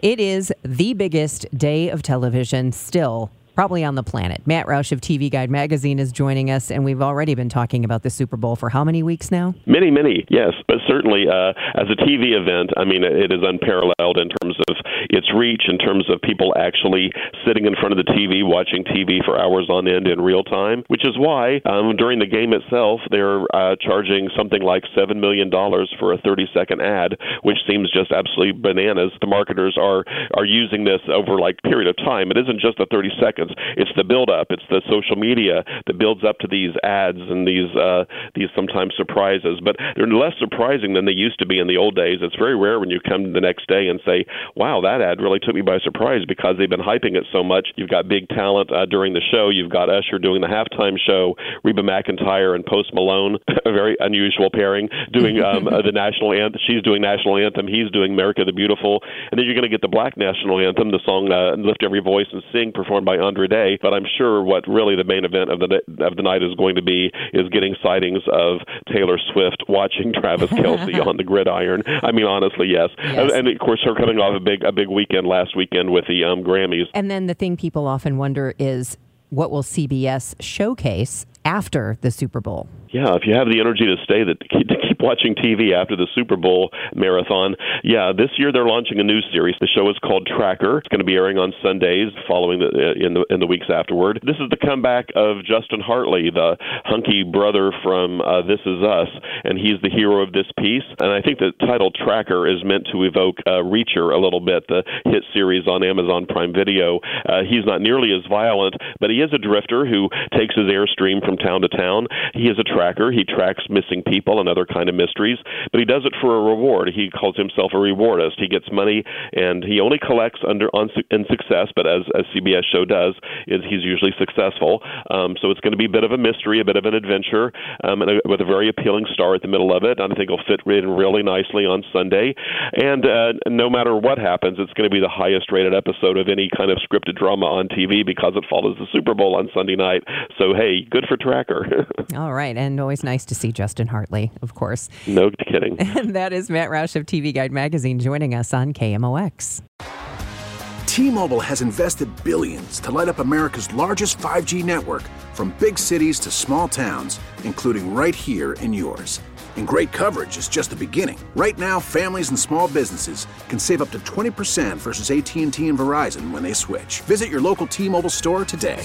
It is the biggest day of television still probably on the planet. Matt Roush of TV Guide Magazine is joining us, and we've already been talking about the Super Bowl for how many weeks now? Many, many, yes. But certainly, uh, as a TV event, I mean, it is unparalleled in terms of its reach, in terms of people actually sitting in front of the TV, watching TV for hours on end in real time, which is why um, during the game itself, they're uh, charging something like $7 million for a 30 second ad, which seems just absolutely bananas. The marketers are, are using this over like period of time. It isn't just the 30 seconds it's the build up. It's the social media that builds up to these ads and these uh, these sometimes surprises. But they're less surprising than they used to be in the old days. It's very rare when you come the next day and say, "Wow, that ad really took me by surprise," because they've been hyping it so much. You've got big talent uh, during the show. You've got Usher doing the halftime show, Reba McEntire and Post Malone, a very unusual pairing, doing um, uh, the national anthem. She's doing national anthem. He's doing America the Beautiful, and then you're going to get the black national anthem, the song uh, "Lift Every Voice and Sing," performed by Andra Day. But I'm sure what really the main event of the of the night is going to be is getting sightings of Taylor Swift watching Travis Kelce on the gridiron. I mean, honestly, yes. Yes. And, and of course, her coming off a big a big weekend last weekend with the um, Grammys. And then the thing people often wonder is what will CBS showcase after the Super Bowl? Yeah, if you have the energy to stay that to keep, watching TV after the Super Bowl marathon, yeah, this year they're launching a new series. The show is called Tracker. It's going to be airing on Sundays, following the uh, in the in the weeks afterward. This is the comeback of Justin Hartley, the hunky brother from uh, This Is Us, and he's the hero of this piece. And I think the title Tracker is meant to evoke uh, Reacher a little bit, the hit series on Amazon Prime Video. Uh, he's not nearly as violent, but he is a drifter who takes his airstream from town to town. He is a tracker. He tracks missing people and other kind of mysteries, but he does it for a reward. He calls himself a rewardist. He gets money and he only collects under on in success, but as as CBS show does, is he's usually successful. Um, so it's going to be a bit of a mystery, a bit of an adventure, um, and a, with a very appealing star at the middle of it. I think it'll fit in really nicely on Sunday. And uh, no matter what happens, it's going to be the highest rated episode of any kind of scripted drama on TV because it follows the Super Bowl on Sunday night. So hey, good for Tracker. All right. And always nice to see Justin Hartley, of course. no kidding. And that is Matt Roush of TV Guide Magazine joining us on KMOX. T-Mobile has invested billions to light up America's largest 5G network from big cities to small towns, including right here in yours. And great coverage is just the beginning. Right now, families and small businesses can save up to 20% versus AT&T and Verizon when they switch. Visit your local T-Mobile store today.